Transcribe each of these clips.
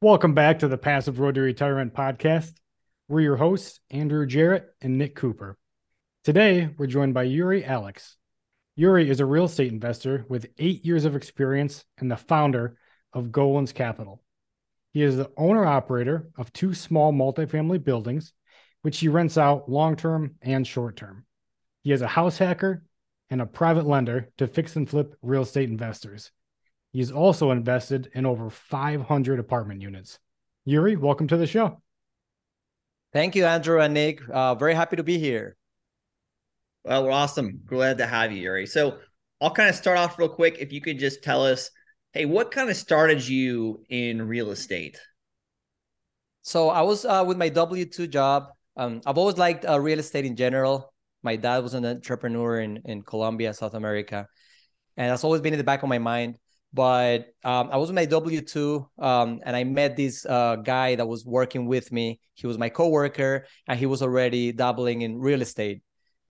Welcome back to the Passive Road to Retirement podcast. We're your hosts, Andrew Jarrett and Nick Cooper. Today, we're joined by Yuri Alex. Yuri is a real estate investor with eight years of experience and the founder of Golands Capital. He is the owner operator of two small multifamily buildings, which he rents out long term and short term. He is a house hacker and a private lender to fix and flip real estate investors. He's also invested in over 500 apartment units. Yuri, welcome to the show. Thank you, Andrew and Nick. Uh, very happy to be here. Well, we're awesome. Glad to have you, Yuri. So I'll kind of start off real quick. If you could just tell us, hey, what kind of started you in real estate? So I was uh, with my W two job. Um, I've always liked uh, real estate in general. My dad was an entrepreneur in in Colombia, South America, and that's always been in the back of my mind but um, I was with my W two, um, and I met this uh, guy that was working with me. He was my coworker, and he was already dabbling in real estate.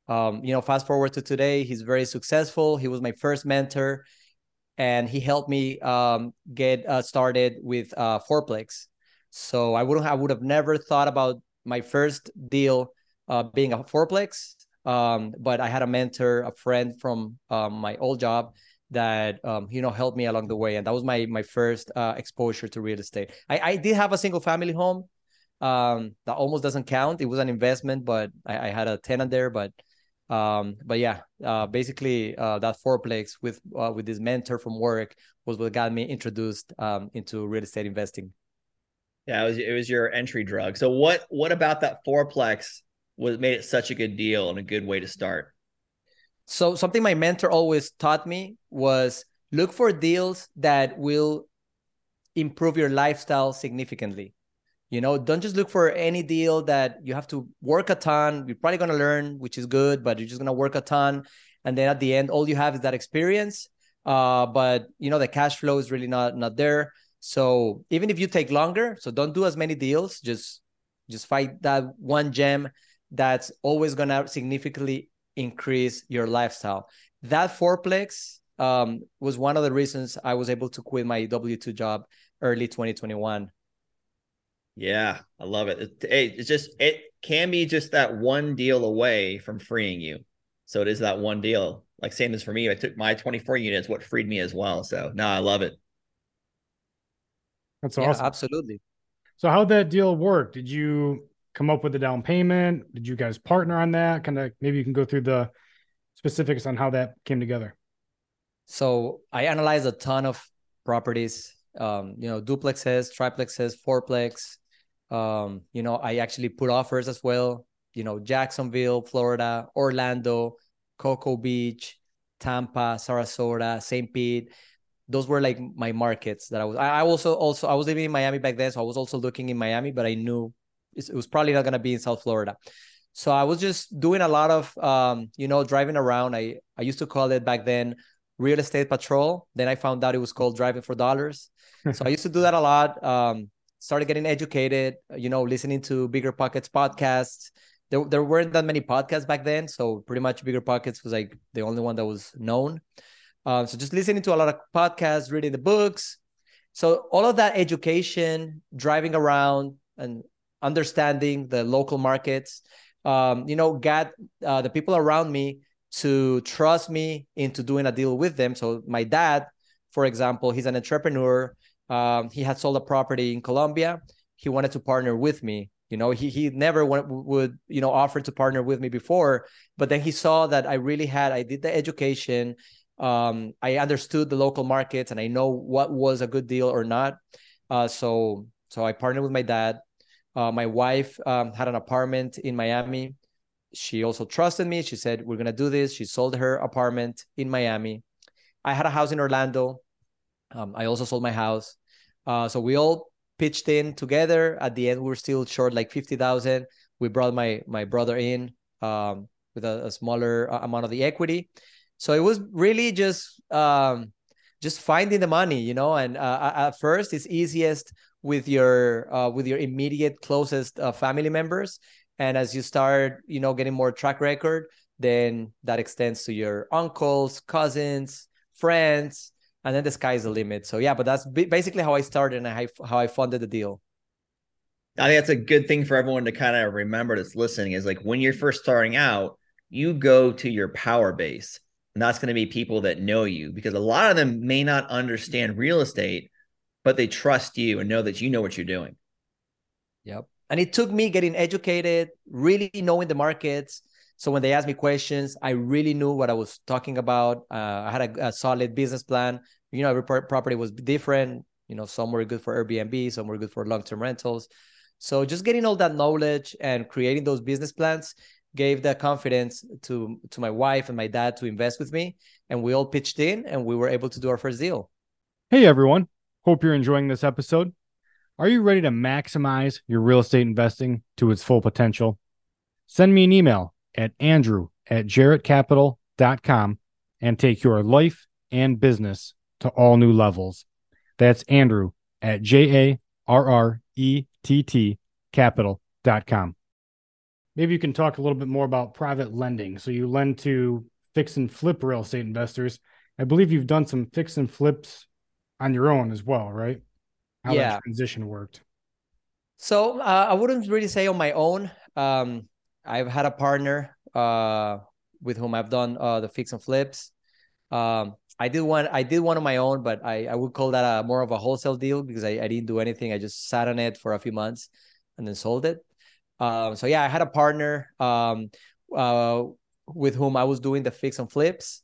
Um, you know, fast forward to today, he's very successful. He was my first mentor, and he helped me um, get uh, started with uh, fourplex. So I wouldn't, I would have never thought about my first deal uh, being a fourplex. Um, but I had a mentor, a friend from um, my old job that um, you know helped me along the way and that was my my first uh, exposure to real estate. I, I did have a single family home um, that almost doesn't count. It was an investment but i, I had a tenant there but um, but yeah uh, basically uh, that fourplex with uh, with this mentor from work was what got me introduced um, into real estate investing. Yeah it was it was your entry drug. So what what about that fourplex was made it such a good deal and a good way to start so something my mentor always taught me was look for deals that will improve your lifestyle significantly. You know, don't just look for any deal that you have to work a ton. You're probably going to learn, which is good, but you're just going to work a ton. And then at the end, all you have is that experience. Uh, but you know, the cash flow is really not not there. So even if you take longer, so don't do as many deals. Just just fight that one gem that's always going to significantly increase your lifestyle. That fourplex um, was one of the reasons I was able to quit my W two job early 2021. Yeah, I love it. it. It's just it can be just that one deal away from freeing you. So it is that one deal. Like same as for me, I took my 24 units, what freed me as well. So no, I love it. That's awesome. Yeah, absolutely. So how'd that deal work? Did you come up with the down payment? Did you guys partner on that? Kind of maybe you can go through the specifics on how that came together. So I analyzed a ton of properties, um, you know, duplexes, triplexes, fourplex. Um, you know, I actually put offers as well. You know, Jacksonville, Florida, Orlando, Cocoa Beach, Tampa, Sarasota, St. Pete. Those were like my markets that I was. I, also also I was living in Miami back then, so I was also looking in Miami, but I knew it was probably not going to be in South Florida. So I was just doing a lot of, um, you know, driving around. I, I used to call it back then real estate patrol. Then I found out it was called driving for dollars. so I used to do that a lot. Um, started getting educated, you know, listening to Bigger Pockets podcasts. There, there weren't that many podcasts back then. So pretty much Bigger Pockets was like the only one that was known. Um, so just listening to a lot of podcasts, reading the books. So all of that education, driving around and understanding the local markets, um, you know, got uh, the people around me to trust me into doing a deal with them. So my dad, for example, he's an entrepreneur. Um, he had sold a property in Colombia. He wanted to partner with me. You know, he he never went, would you know offer to partner with me before, but then he saw that I really had. I did the education. Um, I understood the local markets and I know what was a good deal or not. Uh, so so I partnered with my dad. Uh, my wife um, had an apartment in Miami. She also trusted me. She said, We're going to do this. She sold her apartment in Miami. I had a house in Orlando. Um, I also sold my house. Uh, so we all pitched in together. At the end, we were still short like 50,000. We brought my, my brother in um, with a, a, smaller uh, amount of the equity. So it was really just um, just finding the money, you know. And uh, at first, it's easiest with your uh, with your immediate closest uh, family members and as you start you know getting more track record then that extends to your uncles cousins friends and then the sky is the limit. So yeah, but that's basically how I started and how I funded the deal. I think that's a good thing for everyone to kind of remember that's listening is like when you're first starting out, you go to your power base. And that's going to be people that know you because a lot of them may not understand real estate, but they trust you and know that you know what you're doing. Yep. And it took me getting educated, really knowing the markets. So when they asked me questions, I really knew what I was talking about. Uh, I had a, a, solid business plan. You know, every property was different. You know, some were good for Airbnb, some were good for long-term rentals. So just getting all that knowledge and creating those business plans gave the confidence to to my wife and my dad to invest with me, and we all pitched in, and we were able to do our first deal. Hey everyone, hope you're enjoying this episode. Are you ready to maximize your real estate investing to its full potential? Send me an email at andrew at jarrettcapital.com and take your life and business to all new levels. That's Andrew at J A R R E T T capital.com. Maybe you can talk a little bit more about private lending. So you lend to fix and flip real estate investors. I believe you've done some fix and flips on your own as well, right? How yeah. that transition worked. So uh, I wouldn't really say on my own. Um, I've had a partner uh, with whom I've done uh, the fix and flips. Um, I did one. I did one on my own, but I, I would call that a more of a wholesale deal because I, I didn't do anything. I just sat on it for a few months and then sold it. Um, so yeah, I had a partner um, uh, with whom I was doing the fix and flips.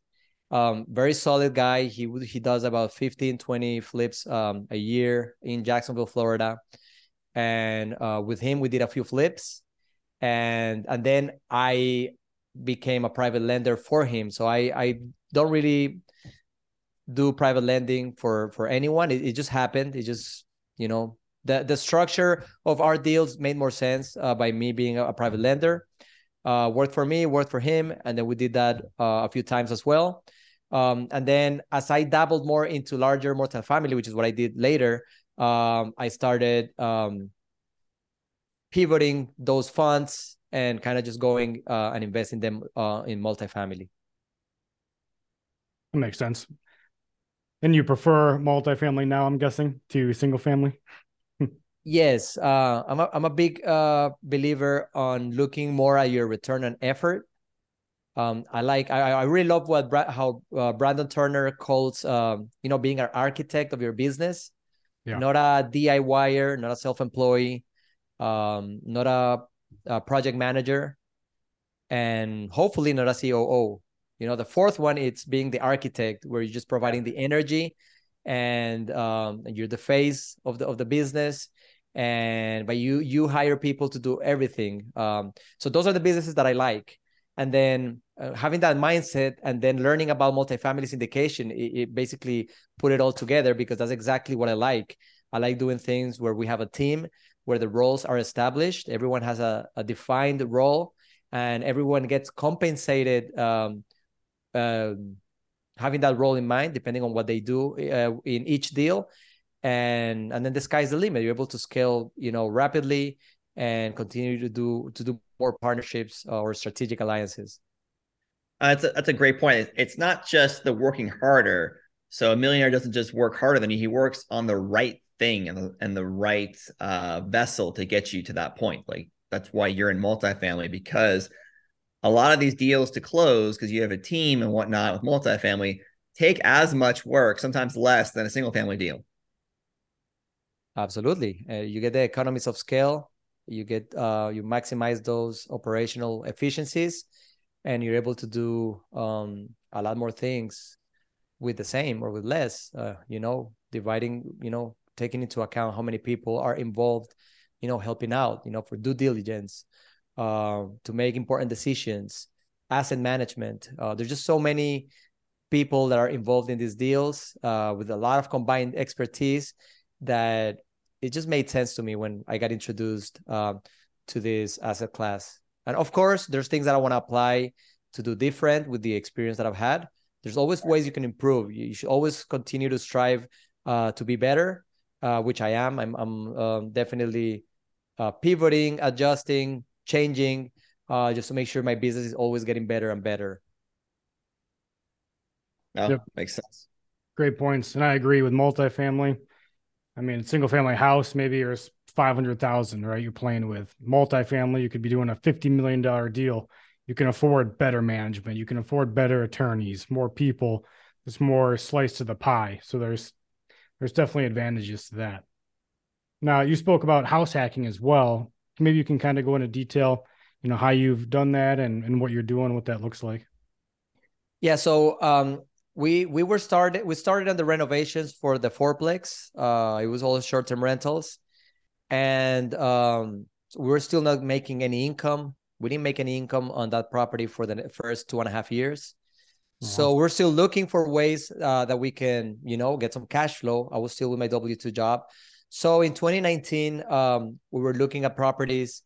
Um, very solid guy. He he does about 15, 20 flips um, a year in Jacksonville, Florida. And uh, with him, we did a few flips, and and then I became a private lender for him. So I I don't really do private lending for for anyone. It, it just happened. It just you know the the structure of our deals made more sense uh, by me being a, a private lender. Uh, worked for me, worked for him, and then we did that uh, a few times as well. Um, and then as I dabbled more into larger multifamily, which is what I did later, um, I started um, pivoting those funds and kind of just going uh, and investing them uh, in multifamily. That makes sense. And you prefer multifamily now, I'm guessing, to single family? yes. Uh, I'm, a, I'm a big uh, believer on looking more at your return on effort. Um, I like, I, I really love what Bra- how uh, Brandon Turner calls, um, you know, being an architect of your business, yeah. not a DIYer, not a self-employee, um, not a, a project manager, and hopefully not a COO. You know, the fourth one it's being the architect, where you're just providing the energy, and um, you're the face of the of the business, and but you you hire people to do everything. Um, so those are the businesses that I like, and then uh, having that mindset, and then learning about multifamily syndication, it, it basically put it all together because that's exactly what I like. I like doing things where we have a team where the roles are established. Everyone has a, a defined role and everyone gets compensated um, uh, having that role in mind, depending on what they do uh, in each deal, and and then the sky's the limit. You're able to scale, you know, rapidly and continue to do to do more partnerships or strategic alliances. Uh, that's a, that's a great point. It's not just the working harder. So a millionaire doesn't just work harder than you. He works on the right thing and the, and the right uh, vessel to get you to that point. Like that's why you're in multifamily because a lot of these deals to close because you have a team and whatnot with multifamily take as much work, sometimes less than a single family deal. Absolutely, uh, you get the economies of scale. You get uh, you maximize those operational efficiencies, and you're able to do um, a lot more things with the same or with less. Uh, you know, dividing. You know, taking into account how many people are involved. You know, helping out. You know, for due diligence uh, to make important decisions, asset management. Uh, there's just so many people that are involved in these deals uh, with a lot of combined expertise that it just made sense to me when I got introduced uh, to this asset class. And of course, there's things that I want to apply to do different with the experience that I've had. There's always ways you can improve. You should always continue to strive uh, to be better, uh, which I am. I'm, I'm um, definitely pivoting, adjusting, changing uh, just to make sure my business is always getting better and better. Oh, yep. makes sense. great points. And I agree with multifamily. I mean, single family house, maybe there's 500,000, right? You're playing with multifamily. You could be doing a $50 million deal. You can afford better management. You can afford better attorneys, more people. There's more slice to the pie. So there's, there's definitely advantages to that. Now you spoke about house hacking as well. Maybe you can kind of go into detail, you know, how you've done that and, and what you're doing, what that looks like. Yeah. So um, we we were started we started on the renovations for the fourplex. Uh, it was all short term rentals, and um, we were still not making any income. We didn't make any income on that property for the first two and a half years. So we're still looking for ways uh, that we can, you know, get some cash flow. I was still with my W two job. So in 2019, um, we were looking at properties,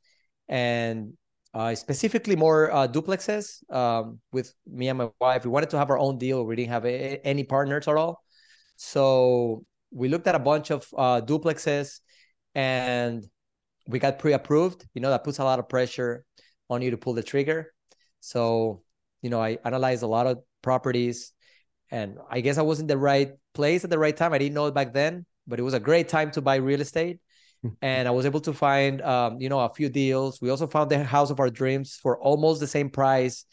and uh, specifically more uh, duplexes um, with me and my wife. We wanted to have our own deal. We didn't have a, any partners at all. So we looked at a bunch of uh, duplexes and we got pre-approved. You know, that puts a lot of pressure on you to pull the trigger. So, you know, I analyzed a lot of properties and I guess I was in the right place at the right time. I didn't know it back then, but it was a great time to buy real estate and I was able to find, um, you know, a few deals. We also found the house of our dreams for almost the same price,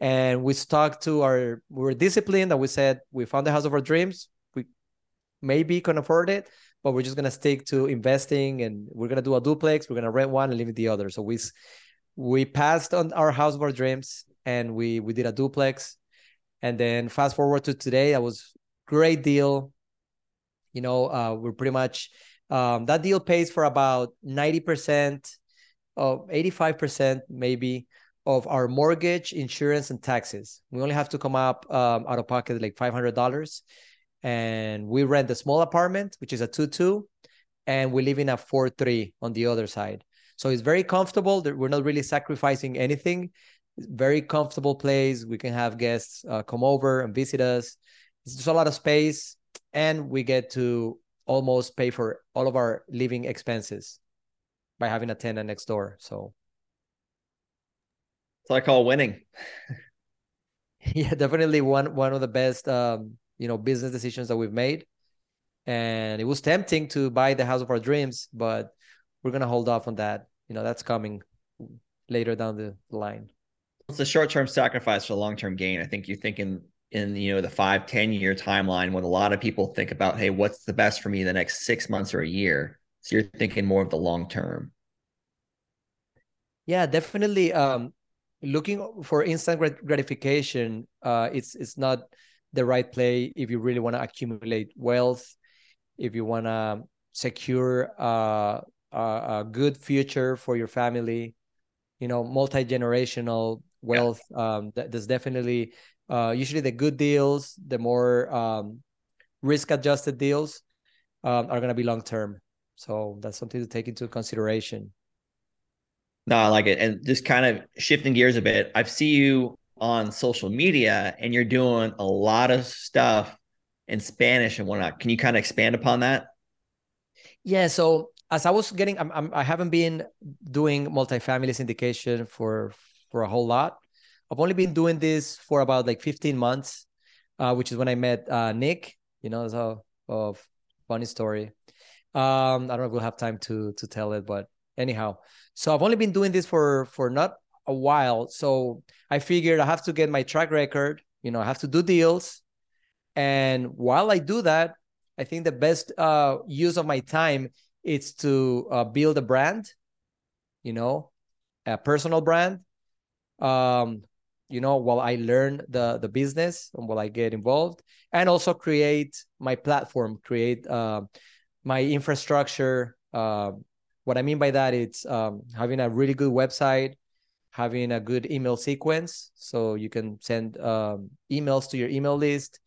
and we stuck to our. We were disciplined, and we said we found the house of our dreams. We maybe can afford it, but we're just gonna stick to investing, and we're gonna do a duplex. We're gonna rent one and leave the other. So we we passed on our house of our dreams, and we we did a duplex, and then fast forward to today, that was great deal. You know, uh, we're pretty much um, that deal pays for about 90% of 85% maybe of our mortgage, insurance, and taxes. We only have to come up um, out of pocket like $500. And we rent a small apartment, which is a 2 2, and we live in a 4 3 on the other side. So it's very comfortable. We're not really sacrificing anything. Very comfortable place. We can have guests uh, come over and visit us. There's a lot of space, and we get to almost pay for all of our living expenses by having a tenant next door. So it's I call winning. yeah, definitely one one of the best um, you know, business decisions that we've made. And it was tempting to buy the house of our dreams, but we're gonna hold off on that. You know, that's coming later down the line. It's a short term sacrifice for long term gain. I think you're thinking in you know the five ten year timeline when a lot of people think about hey what's the best for me the next six months or a year so you're thinking more of the long term yeah definitely um looking for instant gratification uh it's it's not the right play if you really want to accumulate wealth if you want to secure uh, a, a good future for your family you know multi-generational wealth yeah. um that, that's definitely uh, usually the good deals, the more um, risk adjusted deals um, are going to be long term. So that's something to take into consideration. No, I like it. And just kind of shifting gears a bit, I see you on social media and you're doing a lot of stuff in Spanish and whatnot. Can you kind of expand upon that? Yeah. So as I was getting, I'm, I'm I haven't been doing multifamily syndication for for a whole lot. I've only been doing this for about like 15 months, uh, which is when I met uh, Nick. You know, so of funny story. Um, I don't know if we'll have time to to tell it, but anyhow, so I've only been doing this for for not a while. So I figured I have to get my track record. You know, I have to do deals, and while I do that, I think the best uh, use of my time is to uh, build a brand. You know, a personal brand um, you know while i learn the the business and while i get involved and also create my platform create uh, my infrastructure uh, what i mean by that it's um, having a really good website having a good email sequence. So you can send um, emails to your email list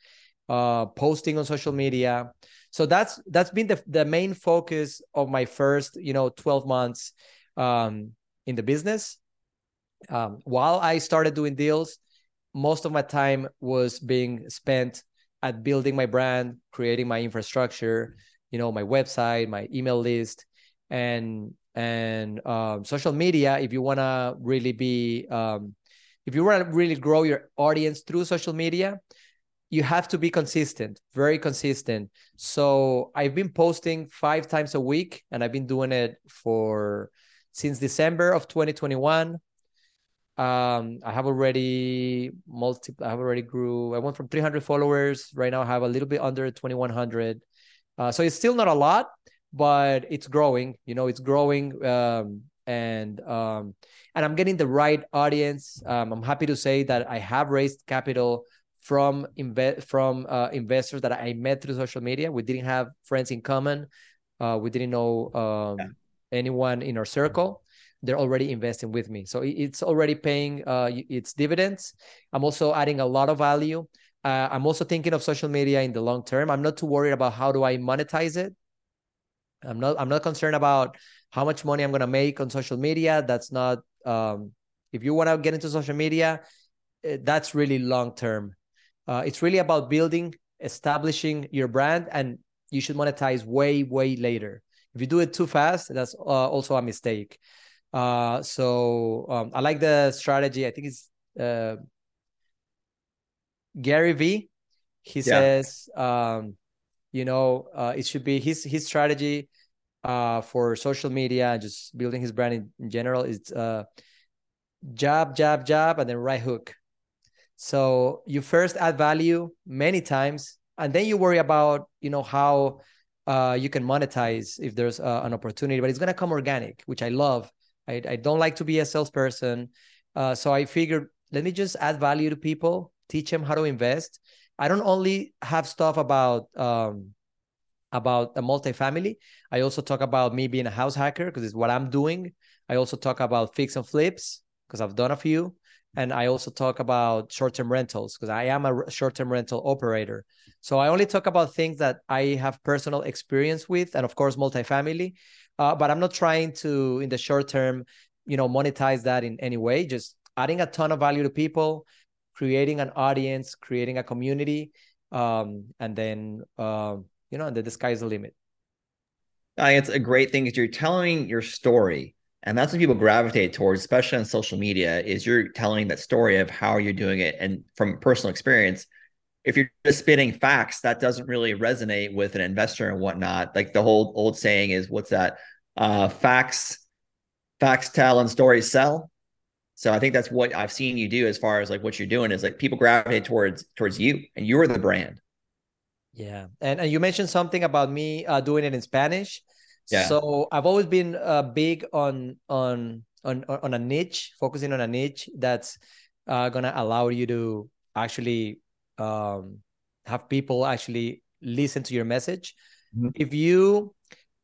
uh, posting on social media. So that's that's been the, the main focus of my first you know 12 months um, in the business. Um, while I started doing deals, most of my time was being spent at building my brand, creating my infrastructure, you know, my website, my email list, and and um, social media. If you want to really be, um, if you want to really grow your audience through social media, you have to be consistent, very consistent. So I've been posting five times a week, and I've been doing it for since December of 2021. Um, I have already multi. I have already grew. I went from 300 followers. Right now, I have a little bit under 2,100. Uh, so it's still not a lot, but it's growing. You know, it's growing. Um, and um, and I'm getting the right audience. Um, I'm happy to say that I have raised capital from invest from uh, investors that I met through social media. We didn't have friends in common. Uh, we didn't know um, yeah. anyone in our circle. They're already investing with me, so it's already paying uh, its dividends. I'm also adding a lot of value. Uh, I'm also thinking of social media in the long term. I'm not too worried about how do I monetize it. I'm not. I'm not concerned about how much money I'm gonna make on social media. That's not. Um, if you want to get into social media, eh, that's really long term. Uh, it's really about building, establishing your brand, and you should monetize way, way later. If you do it too fast, that's uh, also a mistake. Uh, so um, I like the strategy. I think it's uh, Gary V. He yeah. says, um, you know, uh, it should be his his strategy uh, for social media and just building his brand in, in general is uh, jab, jab, jab, and then right hook. So you first add value many times, and then you worry about you know how uh, you can monetize if there's uh, an opportunity. But it's gonna come organic, which I love. I, I don't like to be a salesperson, uh, so I figured let me just add value to people, teach them how to invest. I don't only have stuff about um, about a multifamily. I also talk about me being a house hacker because it's what I'm doing. I also talk about fix and flips because I've done a few. And I also talk about short term rentals because I am a short term rental operator. So I only talk about things that I have personal experience with, and of course, multifamily. Uh, but I'm not trying to, in the short term, you know, monetize that in any way. Just adding a ton of value to people, creating an audience, creating a community, um, and then um, you know, the sky is the limit. It's a great thing is you're telling your story. And that's what people gravitate towards, especially on social media, is you're telling that story of how you're doing it. And from personal experience, if you're just spitting facts, that doesn't really resonate with an investor and whatnot. Like the whole old saying is, what's that? Uh, facts, facts tell and stories sell. So I think that's what I've seen you do as far as like what you're doing is like people gravitate towards towards you and you're the brand. Yeah, and and you mentioned something about me uh, doing it in Spanish. Yeah. So I've always been uh, big on on on on a niche, focusing on a niche that's uh, gonna allow you to actually um, have people actually listen to your message. Mm-hmm. If you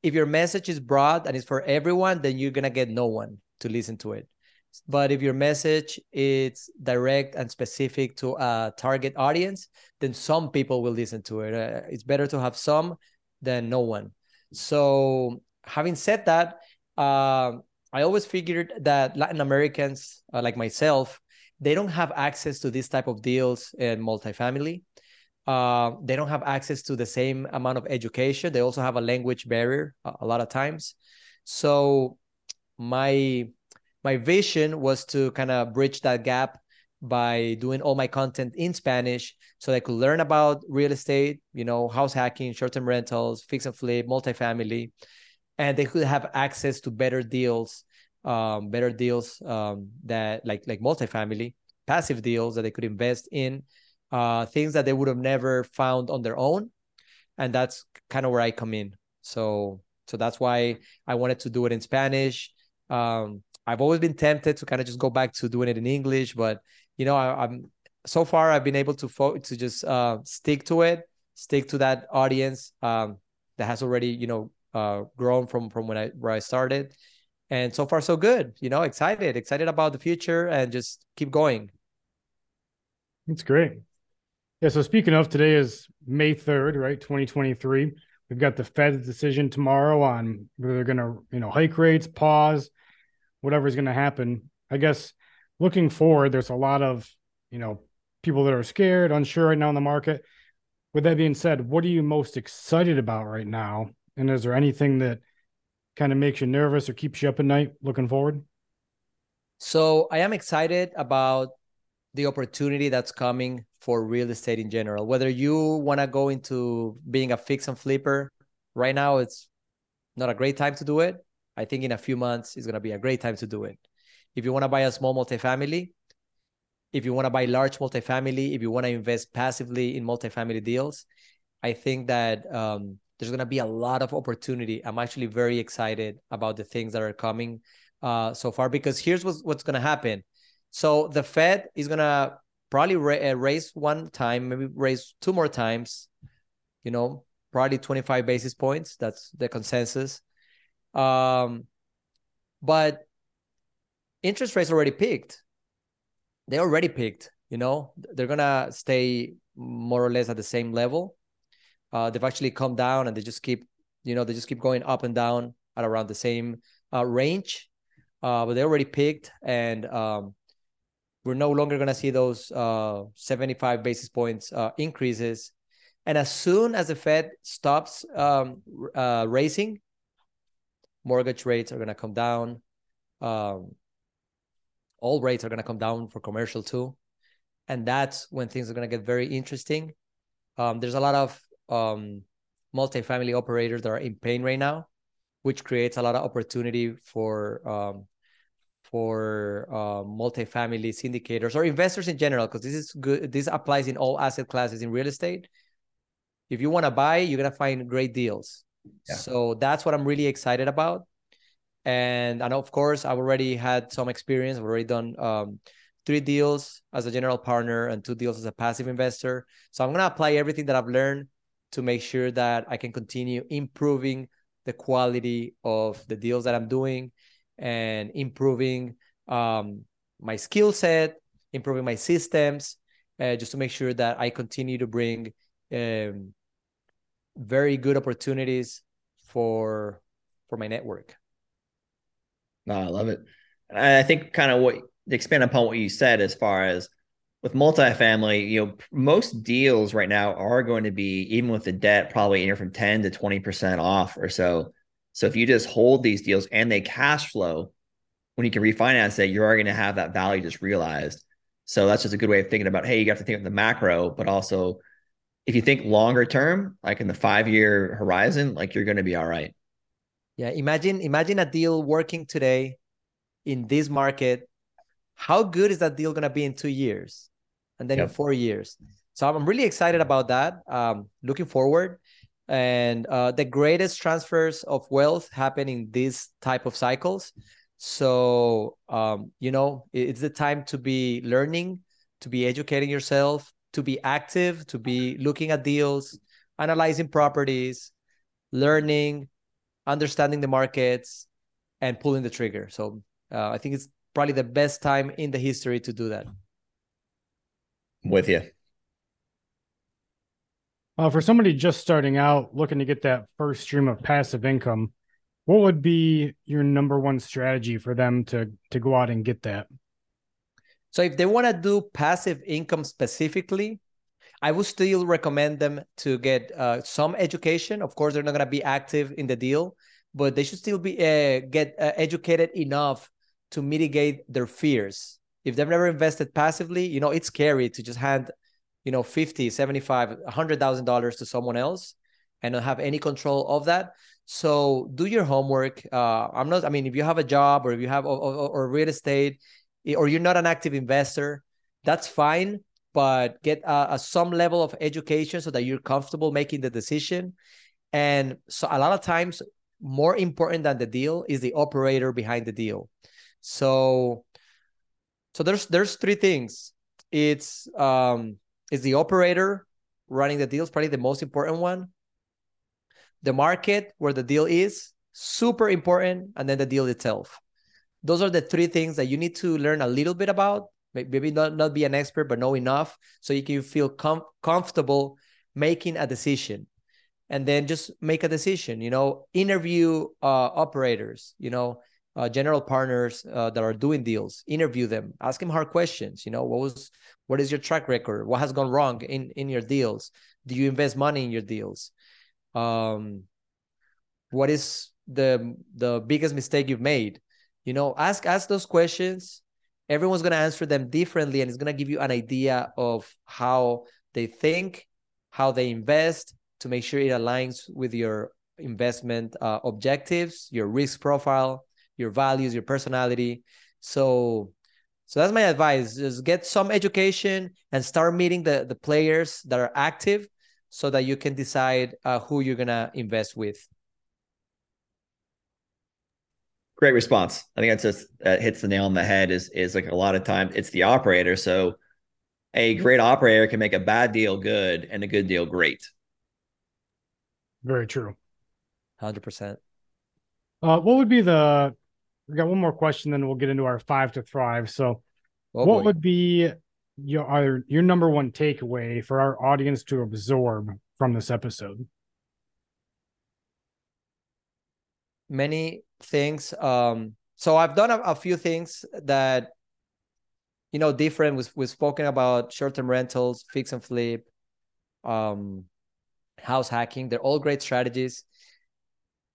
if your message is broad and it's for everyone, then you're gonna get no one to listen to it. But if your message is direct and specific to a target audience, then some people will listen to it. Uh, it's better to have some than no one. So, having said that, uh, I always figured that Latin Americans, uh, like myself, they don't have access to this type of deals in multifamily. Uh, they don't have access to the same amount of education. They also have a language barrier a, a lot of times. So, my my vision was to kind of bridge that gap by doing all my content in Spanish so I could learn about real estate, you know, house hacking, short-term rentals, fix and flip, multifamily, and they could have access to better deals, um, better deals um, that like like multifamily, passive deals that they could invest in, uh, things that they would have never found on their own, and that's kind of where I come in. So so that's why I wanted to do it in Spanish. Um, I've always been tempted to kind of just go back to doing it in English, but you know, I, am so far I've been able to fo- to just uh, stick to it, stick to that audience um, that has already you know uh, grown from from when I where I started, and so far so good. You know, excited, excited about the future, and just keep going. That's great. Yeah. So speaking of, today is May third, right, twenty twenty three. We've got the Fed's decision tomorrow on whether they're going to, you know, hike rates, pause, whatever's going to happen. I guess looking forward, there's a lot of, you know, people that are scared, unsure right now in the market. With that being said, what are you most excited about right now? And is there anything that kind of makes you nervous or keeps you up at night looking forward? So I am excited about the opportunity that's coming for real estate in general. Whether you want to go into being a fix and flipper, right now it's not a great time to do it. I think in a few months it's going to be a great time to do it. If you want to buy a small multifamily, if you want to buy large multifamily, if you want to invest passively in multifamily deals, I think that um, there's going to be a lot of opportunity. I'm actually very excited about the things that are coming uh, so far because here's what's, what's going to happen so the Fed is gonna probably ra- uh, raise one time, maybe raise two more times. You know, probably 25 basis points. That's the consensus. Um, but interest rates already peaked. They already peaked. You know, they're gonna stay more or less at the same level. Uh, they've actually come down, and they just keep, you know, they just keep going up and down at around the same uh, range. Uh, but they already peaked, and um, we're no longer to see those uh, 75 basis points uh, increases. And as soon as the Fed stops um, uh, raising, mortgage rates are going to come down. Um, all rates are going to come down for commercial too. And that's when things are going to get very interesting. Um, there's a lot of um, multifamily operators that are in pain right now, which creates a lot of opportunity for um, for uh, multifamily syndicators or investors in general, because this is good. This applies in all asset classes in real estate. If you want to buy, you're gonna find great deals. So that's what I'm really excited about. And and of course, I've already had some experience. I've already done um, three deals as a general partner and two deals as a passive investor. So I'm gonna apply everything that I've learned to make sure that I can continue improving the quality of the deals that I'm doing and improving um, my skill set, improving my systems, uh, just to make sure that I continue to bring um, very good opportunities for for my network. No, I love it. I think kind of what expand upon what you said as far as with multifamily, you know, most deals right now are going to be even with the debt probably anywhere from 10 to 20% off or so. So if you just hold these deals and they cash flow, when you can refinance it, you are going to have that value just realized. So that's just a good way of thinking about, hey, you have to think of the macro, but also if you think longer term, like in the five year horizon, like you're going to be all right. Yeah. Imagine, imagine a deal working today in this market. How good is that deal going to be in two years? And then yep. in four years. So I'm really excited about that. Um, looking forward and uh, the greatest transfers of wealth happen in these type of cycles so um, you know it's the time to be learning to be educating yourself to be active to be looking at deals analyzing properties learning understanding the markets and pulling the trigger. So uh, i think it's probably the best time in the history to do that. With you uh, for somebody just starting out, looking to get that first stream of passive income, what would be your number one strategy for them to to go out and get that? So, if they want to do passive income specifically, I would still recommend them to get uh, some education. Of course, they're not going to be active in the deal, but they should still be uh, get uh, educated enough to mitigate their fears. If they've never invested passively, you know it's scary to just hand you know 50 75 100000 dollars to someone else and not have any control of that so do your homework uh, i'm not i mean if you have a job or if you have or, or, or real estate or you're not an active investor that's fine but get a, a, some level of education so that you're comfortable making the decision. And so a lot of times more important than the deal is the operator behind the deal. So so there's there's three things. It's um is the operator running the deals probably the most important one. The market where the deal is super important and then the deal itself those are the three things that you need to learn a little bit about. Maybe not, not be an expert but know enough so you can feel com- comfortable making a decision. And then just make a decision you know interview uh, operators you know uh, general partners uh, that are doing deals. Interview them. Ask them hard questions. You know what was what is your track record? What has gone wrong in in your deals? Do you invest money in your deals? Um what is the the biggest mistake you've made you know ask ask those questions. Everyone's going to answer them differently and it's going to give you an idea of how they think how they invest to make sure it aligns with your investment uh, objectives your risk profile your values your personality. So so that's my advice. Just get some education and start meeting the the players that are active so that you can decide uh, who you're going to invest with Great response. I think that's just that hits the nail on the head. Is is like a lot of times it's the operator. So a great operator can make a bad deal good and a good deal great. Very true. Hundred percent. Uh, what would be the? We got one more question, then we'll get into our five to thrive. So, Oh, what boy. would be your our, your number one takeaway for our audience to absorb from this episode? many things. Um, so I've done a, a few things that you know different. We've, we've spoken about short-term rentals, fix and flip, um, house hacking. They're all great strategies.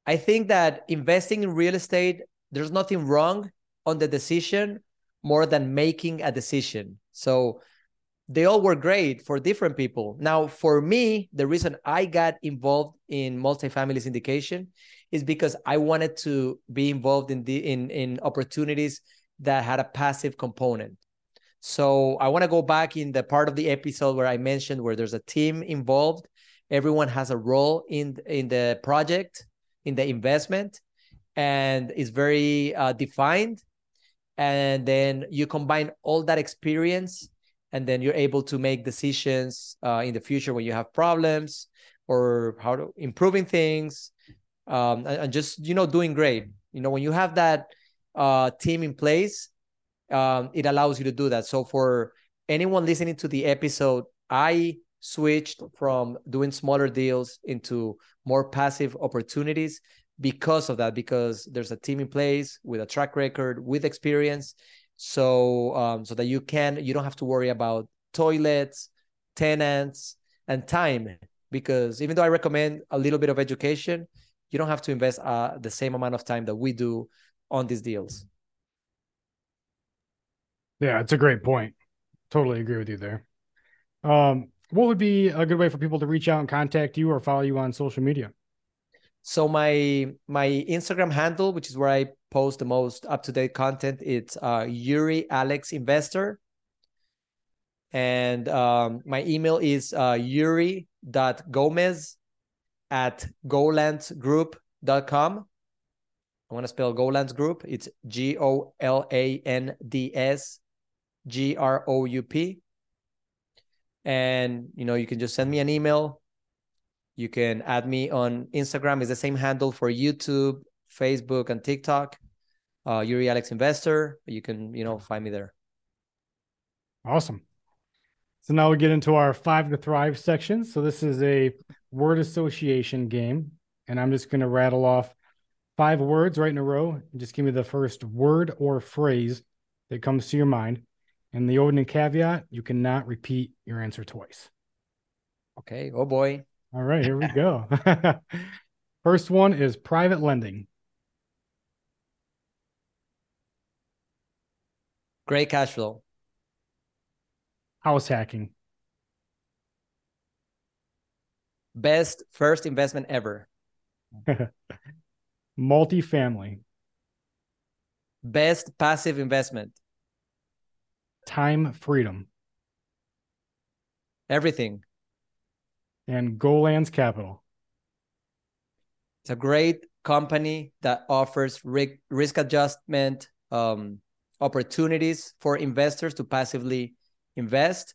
I think that investing in real estate, there's nothing wrong on the decision more than making a decision. So they all were great for different people. Now, for me, the reason I got involved in multifamily syndication is because I wanted to be involved in the in in opportunities that had a passive component. So I want to go back in the part of the episode where I mentioned where there's a team involved, everyone has a role in in the project, in the investment, and it's very uh, defined. And then you combine all that experience, and then you're able to make decisions uh, in the future when you have problems or how to improving things um, and, and just you know doing great. You know when you have that uh, team in place, um, it allows you to do that. So for anyone listening to the episode, I switched from doing smaller deals into more passive opportunities because of that. Because there's a team in place with a track record, with experience, so um, so that you can you don't have to worry about toilets, tenants, and time. Because even though I recommend a little bit of education, you don't have to invest uh, the same amount of time that we do on these deals. Yeah, it's a great point. Totally agree with you there. Um, what would be a good way for people to reach out and contact you or follow you on social media? So my my Instagram handle, which is where I post the most up to date content, it's uh, Yuri Alex Investor, and um, my email is uh, yuri.gomez at golandsgroup.com. I want to spell Golands Group. It's G O L A N D S G R O U P. And you know, you can just send me an email. You can add me on Instagram. It's the same handle for YouTube, Facebook, and TikTok. Uh, Yuri Alex Investor. You can, you know, find me there. Awesome. So now we get into our five to thrive section. So this is a word association game, and I'm just going to rattle off five words right in a row. Just give me the first word or phrase that comes to your mind. And the opening caveat: you cannot repeat your answer twice. Okay. Oh boy. All right, here we go. First one is private lending. Great cash flow. House hacking. Best first investment ever. Multifamily. Best passive investment. Time freedom. Everything. And Golands Capital. It's a great company that offers risk, risk adjustment um, opportunities for investors to passively invest,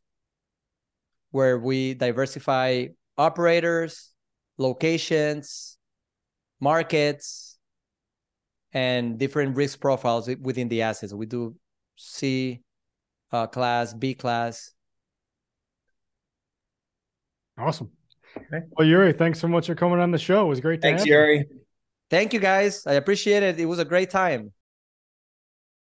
where we diversify operators, locations, markets, and different risk profiles within the assets. We do C uh, class, B class. Awesome. Okay. Well, Yuri, thanks so much for coming on the show. It was great to Thanks, have you. Yuri. Thank you guys. I appreciate it. It was a great time.